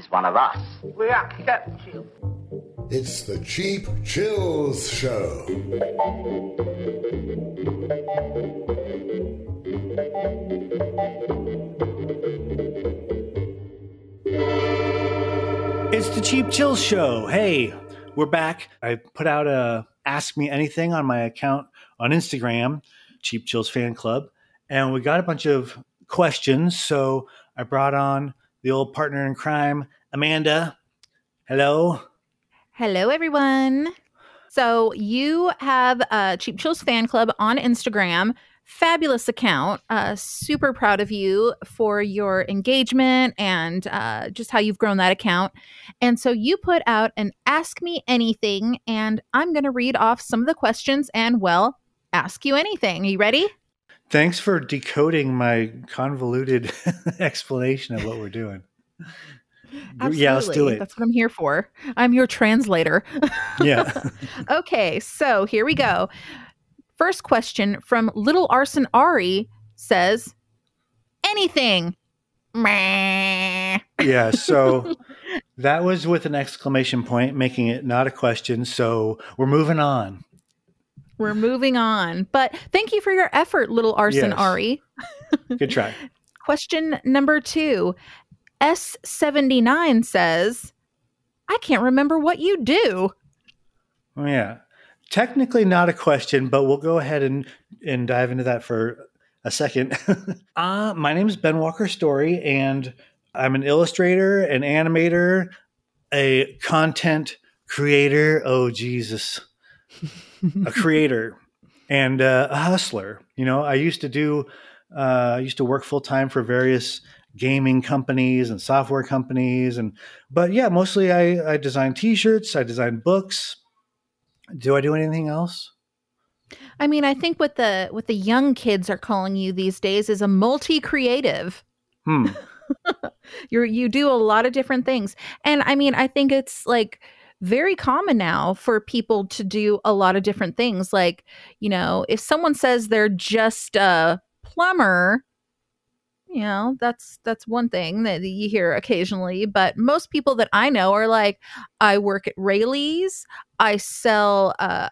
he's one of us. We accept you. It's the Cheap Chills Show. It's the Cheap Chills Show. Hey, we're back. I put out a Ask Me Anything on my account on Instagram, Cheap Chills Fan Club, and we got a bunch of questions. So I brought on the old partner in crime, Amanda. Hello. Hello, everyone. So you have a Cheap Chills fan club on Instagram. Fabulous account. Uh, super proud of you for your engagement and uh, just how you've grown that account. And so you put out an Ask Me Anything, and I'm going to read off some of the questions and, well, ask you anything. Are you ready? Thanks for decoding my convoluted explanation of what we're doing. Absolutely. Yeah, let's do it. That's what I'm here for. I'm your translator. Yeah. okay, so here we go. First question from Little Arson Ari says, anything. Yeah. So that was with an exclamation point, making it not a question. So we're moving on. We're moving on. But thank you for your effort, Little Arson Yes. Ari. Good try. Question number two S79 says, I can't remember what you do. Oh, yeah. Technically not a question, but we'll go ahead and, and dive into that for a second. uh, my name is Ben Walker Story, and I'm an illustrator, an animator, a content creator. Oh, Jesus. a creator and uh, a hustler. You know, I used to do, uh, I used to work full time for various gaming companies and software companies, and but yeah, mostly I, I design T-shirts, I design books. Do I do anything else? I mean, I think what the what the young kids are calling you these days is a multi-creative. Hmm. You're you do a lot of different things. And I mean, I think it's like very common now for people to do a lot of different things. Like, you know, if someone says they're just a plumber, you know, that's that's one thing that you hear occasionally, but most people that I know are like I work at Raley's, I sell uh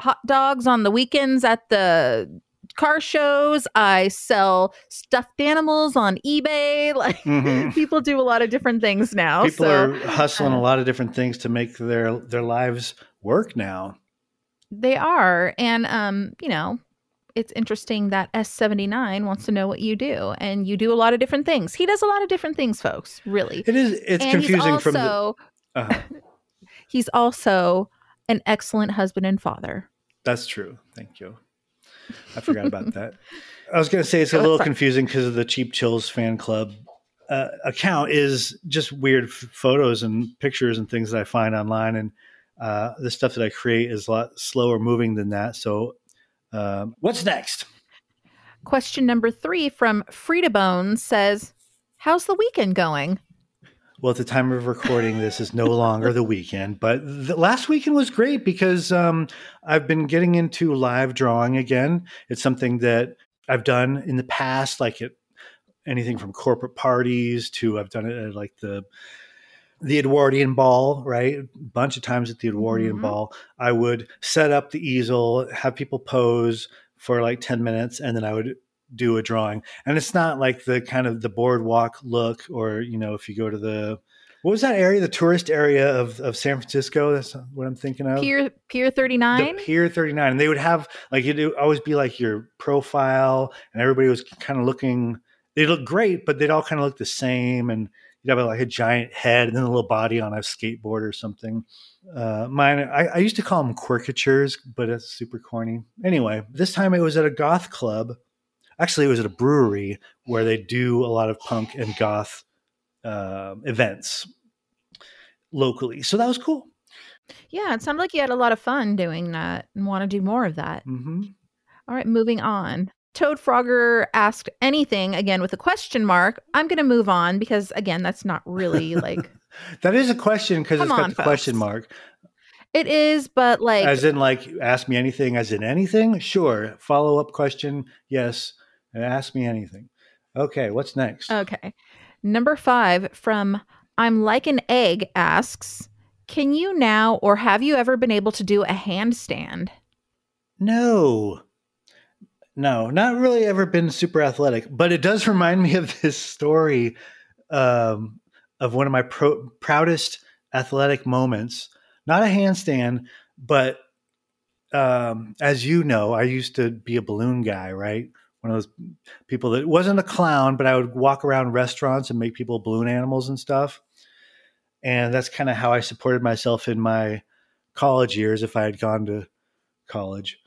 hot dogs on the weekends at the car shows. I sell stuffed animals on eBay. Like Mhm. people do a lot of different things now. People so are hustling uh, a lot of different things to make their their lives work now. they are. And um, you know, it's interesting that S79 wants to know what you do. And you do a lot of different things. He does a lot of different things, folks. Really. It is it's and confusing he's from the also, uh, he's also an excellent husband and father. That's true. Thank you. I forgot about that. I was going to say it's a Oh, little confusing because of the Cheap Chills fan club uh, account is just weird f- photos and pictures and things that I find online, and uh, the stuff that I create is a lot slower moving than that. So, um, what's next? Question number three from Frida Bones says, How's the weekend going? Well, at the time of recording, this is no longer the weekend, but the last weekend was great because um, I've been getting into live drawing again. It's something that I've done in the past, like it, anything from corporate parties to I've done it at like the the Edwardian ball, right? A bunch of times at the Edwardian Mhm. ball, I would set up the easel, have people pose for like 10 minutes, and then I would do a drawing. And it's not like the kind of the boardwalk look, or, you know, if you go to the, what was that area? The tourist area of, of San Francisco. That's what I'm thinking of. Pier Pier The 39? Pier 39. And they would have, like, it'd always be like your profile, and everybody was kind of looking, they look great, but they'd all kind of look the same. And you'd have like a giant head and then a little body on a skateboard or something. Uh, mine, I, I used to call them quirkatures, but it's super corny. Anyway, this time it was at a goth club. Actually, it was at a brewery where they do a lot of punk and goth uh, events locally. So that was cool. Yeah, it sounded like you had a lot of fun doing that and want to do more of that. hmm All right, moving on. Toad Frogger asked anything again with a question mark. I'm going to move on because again, that's not really like That is a question because it's got on, the question mark. it is, but like as in, like, ask me anything, as in anything? Sure. Follow up question? Yes. Ask me anything. Okay, what's next? okay. Number 5 from I'm like an egg asks, can you now or have you ever been able to do a handstand? No. No, not really ever been super athletic, but it does remind me of this story um, of one of my pro- proudest athletic moments. Not a handstand, but um, as you know, I used to be a balloon guy, right? One of those people that wasn't a clown, but I would walk around restaurants and make people balloon animals and stuff. And that's kind of how I supported myself in my college years if I had gone to college.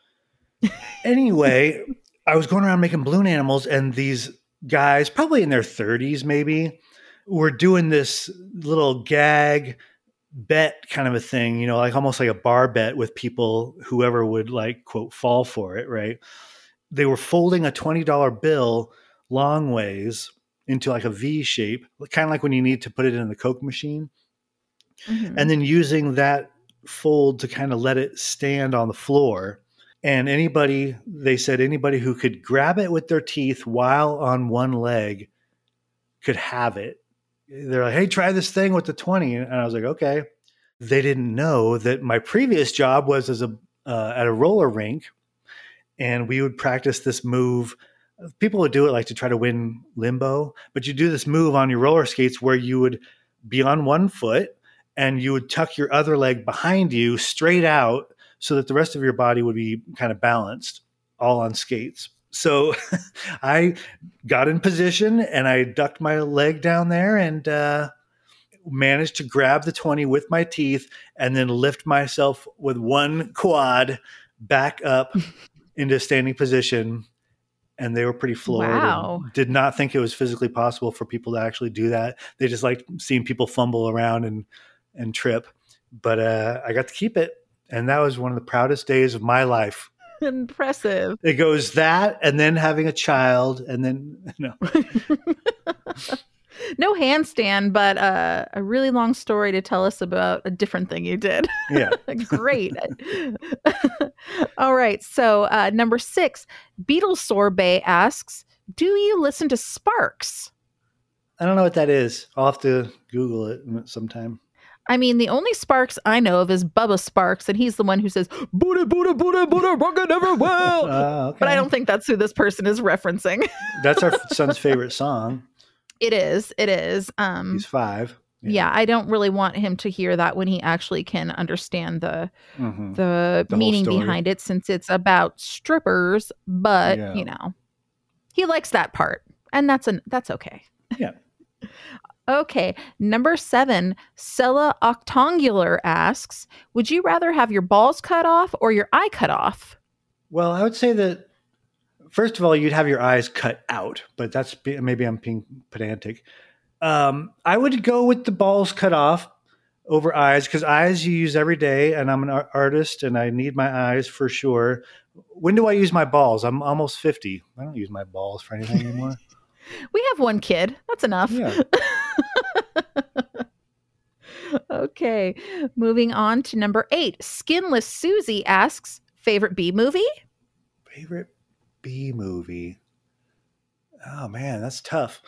Anyway, I was going around making balloon animals, and these guys, probably in their 30s maybe, were doing this little gag bet kind of a thing, you know, like almost like a bar bet with people, whoever would like, quote, fall for it, right? They were folding a $20 bill long ways into like a V shape, kind of like when you need to put it in the Coke machine, Mhm. and then using that fold to kind of let it stand on the floor. And anybody, they said, anybody who could grab it with their teeth while on one leg could have it. They're like, hey, try this thing with the 20. And I was like, okay. They didn't know that my previous job was as a uh, at a roller rink, and we would practice this move. People would do it like to try to win limbo, but you do this move on your roller skates where you would be on one foot and you would tuck your other leg behind you straight out so that the rest of your body would be kind of balanced all on skates. So I got in position and I ducked my leg down there and uh, managed to grab the 20 with my teeth and then lift myself with one quad back up into standing position. And they were pretty floored. Wow. Did not think it was physically possible for people to actually do that. They just liked seeing people fumble around and and trip. But uh, I got to keep it, and that was one of the proudest days of my life. Impressive. It goes that, and then having a child, and then no, No handstand, but uh, a really long story to tell us about a different thing you did. yeah, Great. All right. So, uh, number six, Beatles Sorbet asks Do you listen to Sparks? I don't know what that is. I'll have to Google it sometime. I mean, the only Sparks I know of is Bubba Sparxxx, and he's the one who says, Buddha, Buddha, Buddha, Buddha, rockin' everywhere. Uh, okay. But I don't think that's who this person is referencing. That's our son's favorite song. it is. It is. Um, He's five. yeah. I don't really want him to hear that when he actually can understand the Mhm. the, The meaning behind it since it's about strippers but Yeah. you know he likes that part and that's an that's okay Yeah. okay number seven Sella octangular asks would you rather have your balls cut off or your eye cut off Well, I would say that first of all, you'd have your eyes cut out, but that's maybe I'm being pedantic. Um, I would go with the balls cut off over eyes because eyes you use every day, and I'm an ar- artist and I need my eyes for sure. When do I use my balls? I'm almost 50. I don't use my balls for anything anymore. we have one kid that's enough yeah. okay moving on to number eight skinless susie asks favorite b movie Favorite B movie? Oh man, that's tough.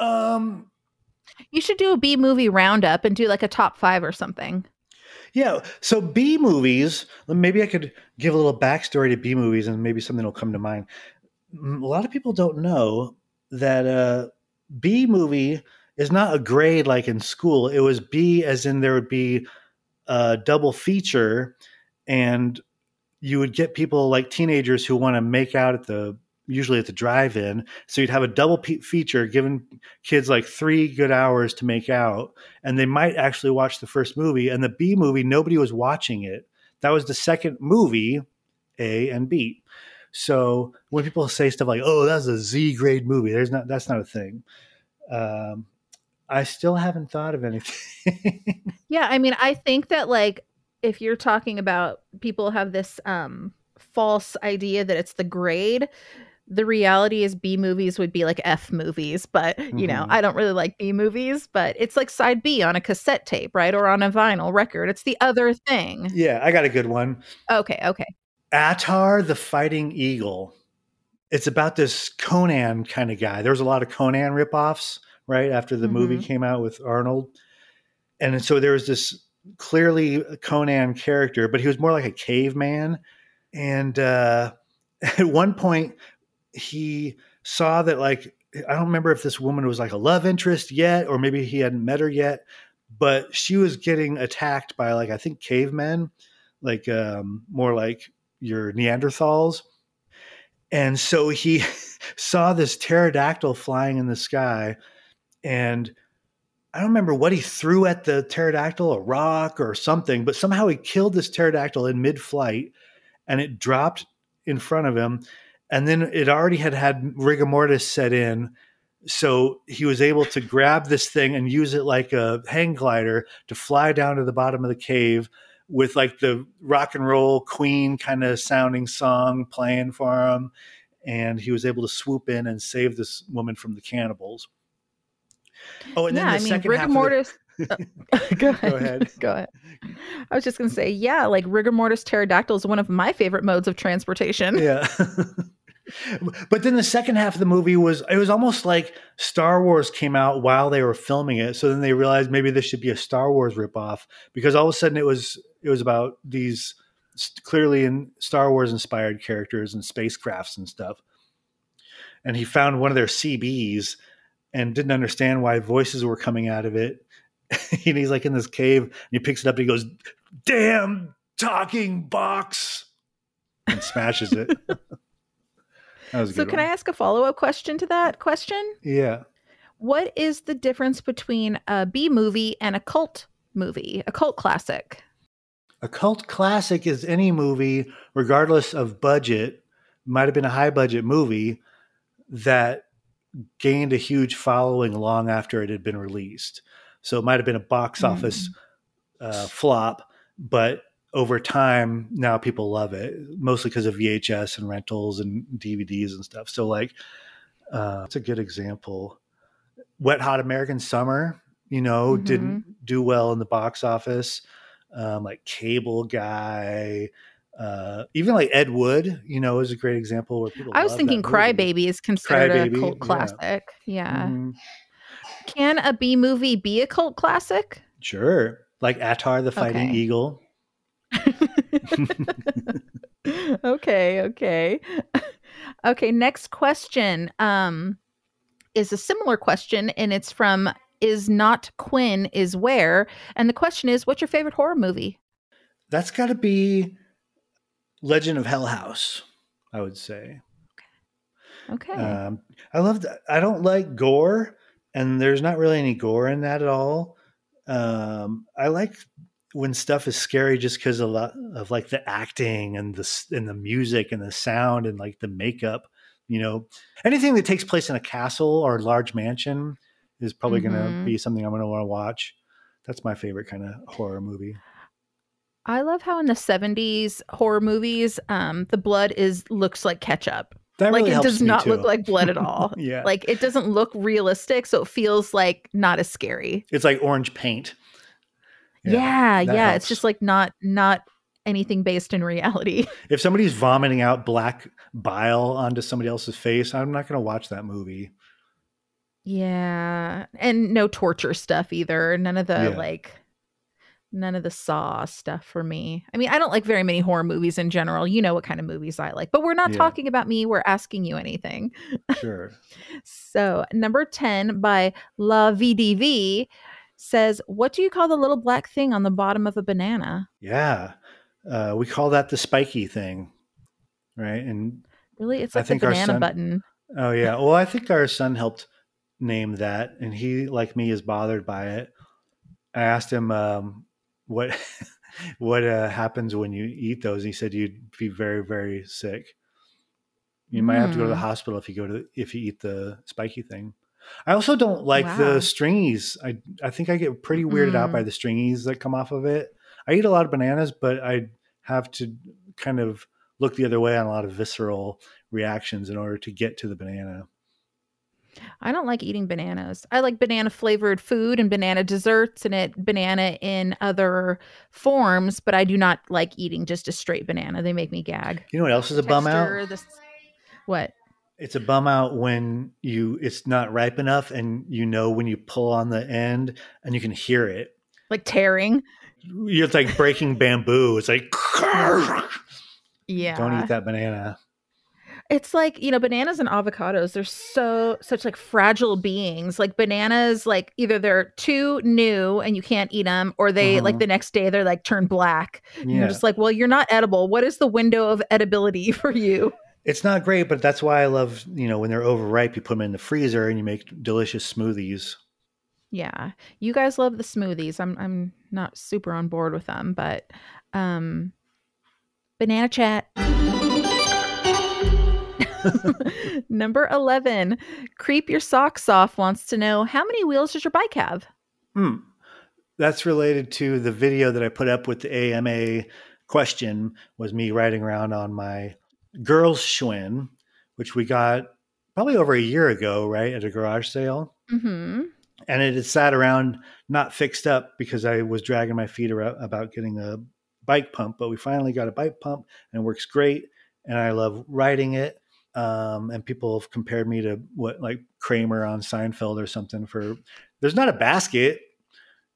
Um, you should do a b movie roundup and do like a top five or something Yeah. So B movies, maybe I could give a little backstory to B movies and maybe something will come to mind. A lot of people don't know that uh, B movie is not a grade like in school. It was B as in there would be a double feature and you would get people like teenagers who want to make out at the usually at the drive-in. So you'd have a double pe- feature giving kids like three good hours to make out and they might actually watch the first movie and the b movie nobody was watching it. That was the second movie a and b. So when people say stuff like oh that's a z grade movie there's not that's not a thing. Um, i still haven't thought of anything Yeah, I mean, I think that like if you're talking about people have this um false idea that it's the grade, the reality is B movies would be like F movies, but you know, Mhm. I don't really like B movies, but it's like side B on a cassette tape, right? Or on a vinyl record. It's the other thing. yeah i got a good one Okay, okay. Ator the Fighting Eagle. It's about this Conan kind of guy. There was a lot of Conan ripoffs, right? After the movie Mhm. came out with Arnold. and so there was this clearly Conan character, but he was more like a caveman. And uh, at one point, he saw that like I don't remember if this woman was like a love interest yet, or maybe he hadn't met her yet, but she was getting attacked by like I think cavemen, like um, more like your Neanderthals. And so he saw this pterodactyl flying in the sky, and I don't remember what he threw at the pterodactyl, a rock or something, but somehow he killed this pterodactyl in mid flight and it dropped in front of him. And then it already had had rigor mortis set in. So he was able to grab this thing and use it like a hang glider to fly down to the bottom of the cave with like the rock and roll queen kind of sounding song playing for him. And he was able to swoop in and save this woman from the cannibals. Oh, and yeah, I mean, rigor mortis. The... uh, go, ahead. go ahead. Go ahead. I was just going to say, yeah, like rigor mortis pterodactyl is one of my favorite modes of transportation. Yeah. but then the second half of the movie was it was almost like Star Wars came out while they were filming it. So then they realized maybe this should be a Star Wars ripoff because all of a sudden it was it was about these clearly in Star Wars inspired characters and spacecrafts and stuff. And he found one of their CBs and didn't understand why voices were coming out of it. and he's like in this cave and he picks it up and he goes, Damn talking box and smashes it. so, can one. I ask a follow up question to that question? Yeah. What is the difference between a B movie and a cult movie, a cult classic? A cult classic is any movie, regardless of budget, might have been a high budget movie that gained a huge following long after it had been released. So it might have been a box office mm. uh, flop, but over time now people love it, mostly because of VHS and rentals and DVDs and stuff. So like, uh, it's a good example. Wet Hot American Summer, you know, mm-hmm. didn't do well in the box office. Um, like Cable Guy, uh, even like Ed Wood, you know, is a great example where people. I was thinking Crybaby is considered Cry a Baby, cult classic. Yeah. yeah. Mm-hmm. Can a B movie be a cult classic? Sure, like Ator the Fighting okay. Eagle. okay, okay. Okay, next question um is a similar question and it's from is not Quinn is where and the question is what's your favorite horror movie? That's got to be Legend of Hell House, I would say. Okay. Um, I love that. I don't like gore, and there's not really any gore in that at all. Um, I like when stuff is scary just because a lot of like the acting and the and the music and the sound and like the makeup. You know, anything that takes place in a castle or a large mansion is probably mm-hmm. going to be something I'm going to want to watch. That's my favorite kind of horror movie. I love how in the 70s horror movies, um, the blood is looks like ketchup. That like really it does not too. look like blood at all. yeah. Like it doesn't look realistic, so it feels like not as scary. It's like orange paint. Yeah, yeah. yeah. It's just like not not anything based in reality. If somebody's vomiting out black bile onto somebody else's face, I'm not going to watch that movie. Yeah, and no torture stuff either. None of the yeah. like none of the saw stuff for me. I mean, I don't like very many horror movies in general. You know what kind of movies I like, but we're not yeah. talking about me. We're asking you anything. Sure. so, number 10 by La VDV says, What do you call the little black thing on the bottom of a banana? Yeah. Uh, we call that the spiky thing. Right. And really, it's like the banana son, button. Oh, yeah. Well, I think our son helped name that, and he, like me, is bothered by it. I asked him um, what what uh, happens when you eat those? he said you'd be very very sick. You mm. might have to go to the hmm. hospital if you go to if you eat the spiky thing. I also don't like wow. the stringies. I I think I get pretty weirded mm. out by hmm. the stringies that come off of it. I eat a lot of bananas, but I have to kind of look the other way on a lot of visceral reactions in order to get to the banana. I don't like eating bananas. I like banana flavored food and banana desserts and it banana in other forms, but I do not like eating just a straight banana. They make me gag. You know what else is a Texture, bum out? This, what? It's a bum out when you it's not ripe enough and you know when you pull on the end and you can hear it. like tearing. It's like breaking bamboo. It's like, Yeah. don't eat that banana. It's like, you know, bananas and avocados, they're so such like fragile beings. Like bananas, like either they're too new and you can't eat them, or they like Mhm. the next day they're like turned black. Yeah. You're just like, well, you're not edible. What is the window of edibility for you? It's not great, but that's why I love, you know, when they're overripe, you put them in the freezer and you make delicious smoothies. Yeah. You guys love the smoothies. I'm I'm not super on board with them, but um banana chat. Number 11. Creep your socks off wants to know how many wheels does your bike have? Hmm. That's related to the video that I put up with the AMA question was me riding around on my girls Schwinn, which we got probably over a year ago, right, at a garage sale. Mhm. And it had sat around not fixed up because I was dragging my feet about getting a bike pump, but we finally got a bike pump and it works great. And I love riding it. Um, and people have compared me to what like Kramer on Seinfeld or something for there's not a basket,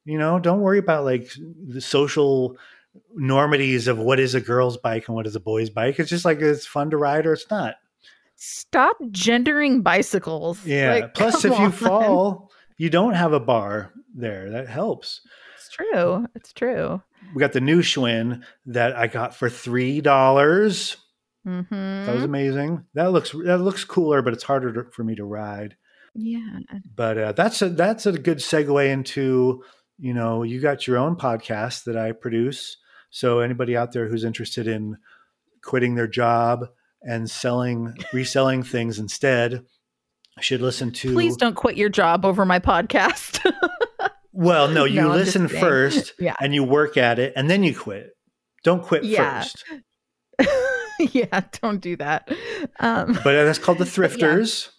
you know, don't worry about like the social normities of what is a girl's bike and what is a boy's bike. It's just like it's fun to ride or it's not. Stop gendering bicycles. Yeah. Like, Plus, if you on. fall, you don't have a bar there. That helps. It's true. It's true. We got the new Schwinn that I got for three dollars. Mhm. That was amazing. That looks that looks cooler, but it's harder to, for me to ride. yeah. But uh, that's a that's a good segue into you know you got your own podcast that I produce. So anybody out there who's interested in quitting their job and selling reselling things instead should listen to. Please don't quit your job over my podcast. Well, no, you No, listen first Yeah. and you work at it and then you quit. Don't quit Yeah. first. yeah, don't do that. Um, But that's called the Thrifters.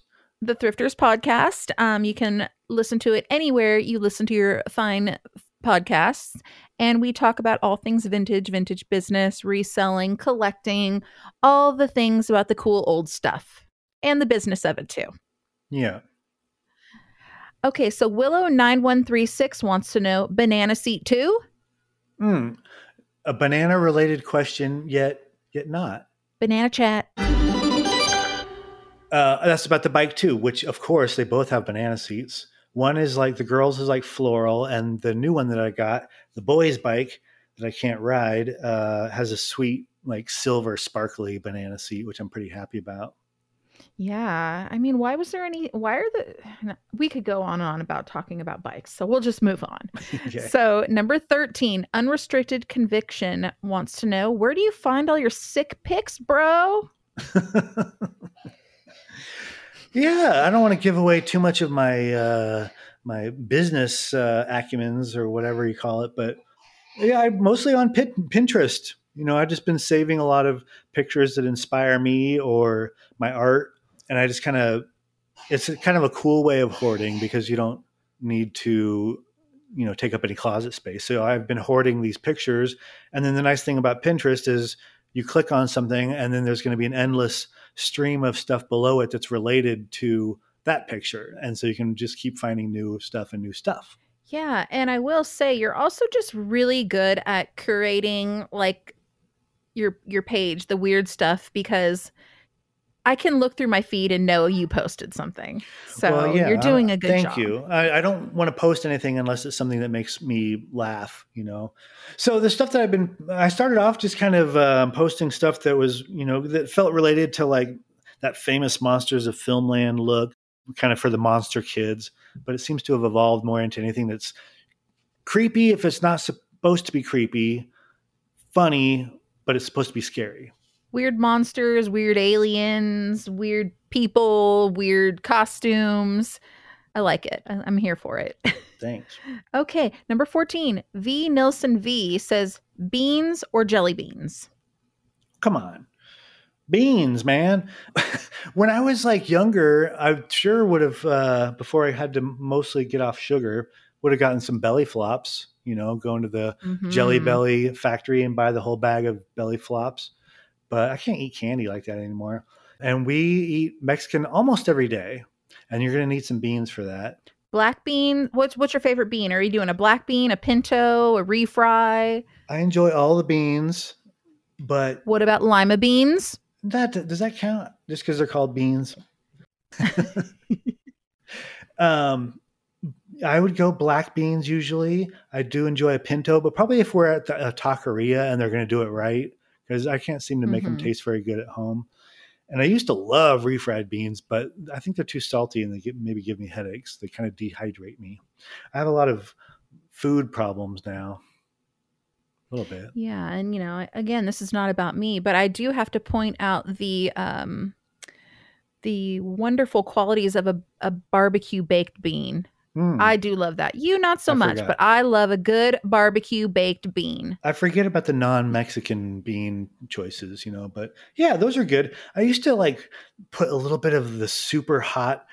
the Thrifters podcast. Um, you can listen to it anywhere you listen to your fine podcasts. And we talk about all things vintage, vintage business, reselling, collecting, all the things about the cool old stuff and the business of it too. Yeah. Okay, so Willow9136 wants to know banana seat too? Hmm. A banana related question, yet yet not. Banana chat. Uh, that's about the bike too, which of course they both have banana seats. One is like the girls is like floral, and the new one that I got, the boys' bike that I can't ride, uh, has a sweet like silver sparkly banana seat, which I'm pretty happy about. Yeah. I mean, why was there any why are the we could go on and on about talking about bikes. So we'll just move on. Okay. So, number 13, unrestricted conviction wants to know where do you find all your sick pics, bro? yeah, I don't want to give away too much of my uh, my business uh, acumens or whatever you call it, but yeah, I'm mostly on Pin- Pinterest. You know, I've just been saving a lot of pictures that inspire me or my art, and I just kind of it's kind of a cool way of hoarding because you don't need to you know take up any closet space. So I've been hoarding these pictures, and then the nice thing about Pinterest is you click on something, and then there's going to be an endless stream of stuff below it that's related to that picture. And so you can just keep finding new stuff and new stuff. Yeah, and I will say you're also just really good at curating like your your page, the weird stuff because I can look through my feed and know you posted something. So Well, yeah, you're doing uh, a good thank job. Thank you. I, I don't want to post anything unless it's something that makes me laugh, you know. So the stuff that I've been, I started off just kind of um, posting stuff that was, you know, that felt related to like that famous Monsters of Filmland look, kind of for the monster kids. But it seems to have evolved more into anything that's creepy if it's not supposed to be creepy, funny, but it's supposed to be scary. Weird monsters, weird aliens, weird people, weird costumes. I like it. I- I'm here for it. Thanks. Okay, number 14. V Nilsson V says beans or jelly beans. come on beans man when i was like younger i sure would have uh, before i had to mostly get off sugar would have gotten some belly flops you know going to the jelly Mhm. belly factory and buy the whole bag of belly flops but i can't eat candy like that anymore and we eat mexican almost every day and you're going to need some beans for that Black bean. What's what's your favorite bean? Are you doing a black bean, a pinto, a refry? I enjoy all the beans, but What about lima beans? that does that count just because they're called beans? um, I would go black beans usually. I do enjoy a pinto, but probably if we're at the, a taqueria and they're going to do it right, because I can't seem to make them Mhm. taste very good at home. And I used to love refried beans, but I think they're too salty and they get, maybe give me headaches. They kind of dehydrate me. I have a lot of food problems now. A little bit. Yeah, and you know, again, this is not about me, but I do have to point out the um the wonderful qualities of a, a barbecue baked bean. Mm. I do love that. You not so I much, forgot. but I love a good barbecue baked bean. I forget about the non-Mexican bean choices, you know, but yeah, those are good. I used to like put a little bit of the super hot,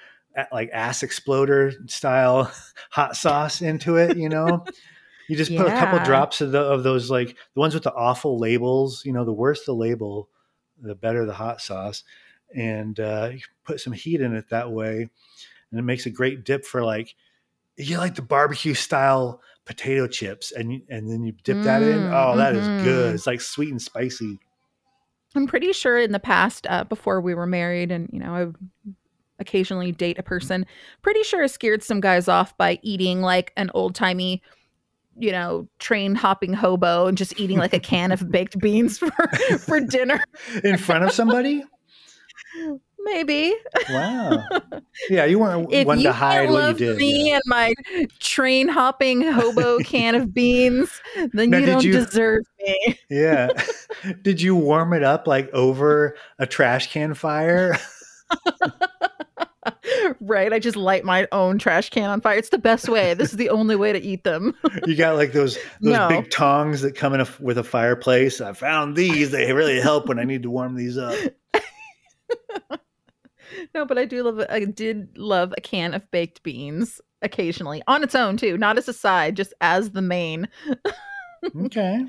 like ass exploder style hot sauce into it, you know. you just put a couple drops of, the, of those, like the ones with the awful labels. You know, the worse the label, the better the hot sauce, and uh, you put some heat in it that way, and it makes a great dip for like you like the barbecue style potato chips and and then you dip that in. Mm, Oh, that is mhm. good. It's like sweet and spicy. I'm pretty sure in the past, uh, before we were married, and you know, I would occasionally date a person. Pretty sure I scared some guys off by eating like an old timey, you know, train hopping hobo and just eating like a can of baked beans for for dinner. In front of somebody? Maybe Wow. Yeah, you weren't if one you to hide what you love did. me yeah. and my train hopping hobo can of beans, then Now, you don't you- deserve me. Yeah. did you warm it up like over a trash can fire? right? I just light my own trash can on fire. It's the best way. This is the only way to eat them. You got like those those No. big tongs that come in a, with a fireplace. I found these. They really help when I need to warm these up. no, but I do love. I did love a can of baked beans occasionally on its own too, not as a side, just as the main. Okay.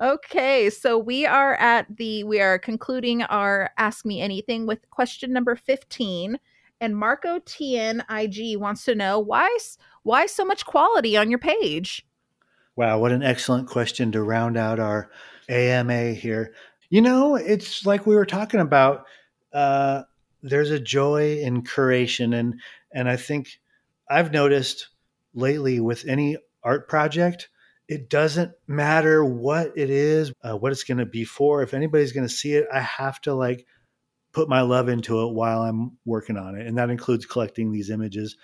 Okay, so we are at the we are concluding our Ask Me Anything with question number fifteen, and Marco TNIG wants to know why why so much quality on your page. Wow, what an excellent question to round out our AMA here. You know, it's like we were talking about. Uh, there's a joy in curation, and and I think I've noticed lately with any art project, it doesn't matter what it is, uh, what it's going to be for. If anybody's going to see it, I have to like put my love into it while I'm working on it, and that includes collecting these images.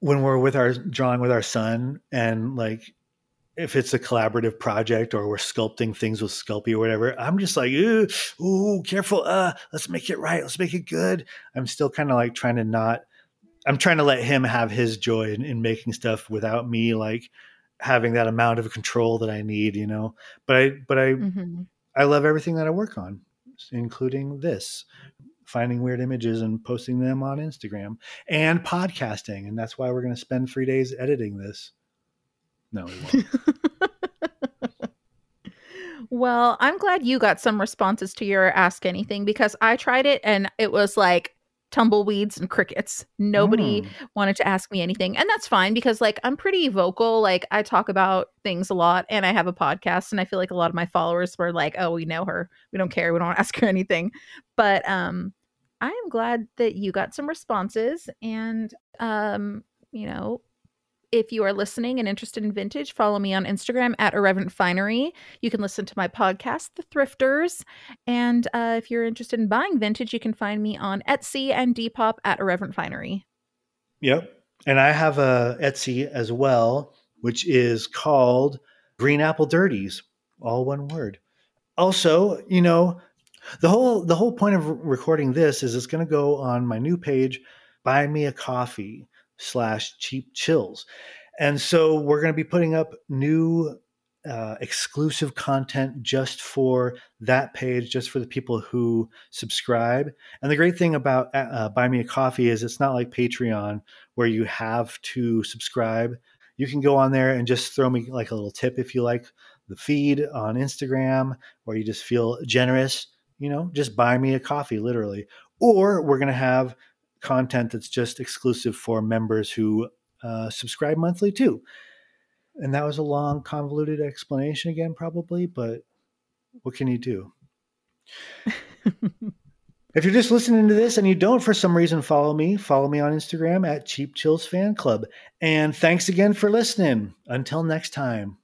When we're with our drawing with our son, and like if it's a collaborative project or we're sculpting things with Sculpey or whatever, I'm just like, ooh, ooh, careful. Uh, let's make it right. Let's make it good. I'm still kind of like trying to not, I'm trying to let him have his joy in, in making stuff without me like having that amount of control that I need, you know. But I, but I, Mhm. I love everything that I work on, including this, finding weird images and posting them on Instagram and podcasting. And that's why we're going to spend three days editing this. No, we won't. Well, I'm glad you got some responses to your Ask Anything because I tried it and it was like tumbleweeds and crickets. Nobody Mm. wanted to ask me anything. And that's fine because like I'm pretty vocal. Like I talk about things a lot and I have a podcast and I feel like a lot of my followers were like, "Oh, we know her. We don't care. We don't ask her anything." But um I am glad that you got some responses and um you know, if you are listening and interested in vintage, follow me on Instagram at Irreverent Finery. You can listen to my podcast, The Thrifters. And uh, if you're interested in buying vintage, you can find me on Etsy and Depop at Irreverent Finery. Yep. And I have a Etsy as well, which is called Green Apple Dirties, all one word. Also, you know, the whole the whole point of recording this is it's going to go on my new page, Buy Me a Coffee slash Cheap Chills, and so we're going to be putting up new uh, exclusive content just for that page, just for the people who subscribe. And the great thing about uh, Buy Me a Coffee is it's not like Patreon where you have to subscribe. You can go on there and just throw me like a little tip if you like the feed on Instagram or you just feel generous, you know, just buy me a coffee, literally. Or we're going to have content that's just exclusive for members who uh, subscribe monthly too. And that was a long, convoluted explanation again, probably, but what can you do? if you're just listening to this and you don't for some reason follow me, follow me on Instagram at Cheap Chills Fan Club. And thanks again for listening. Until next time.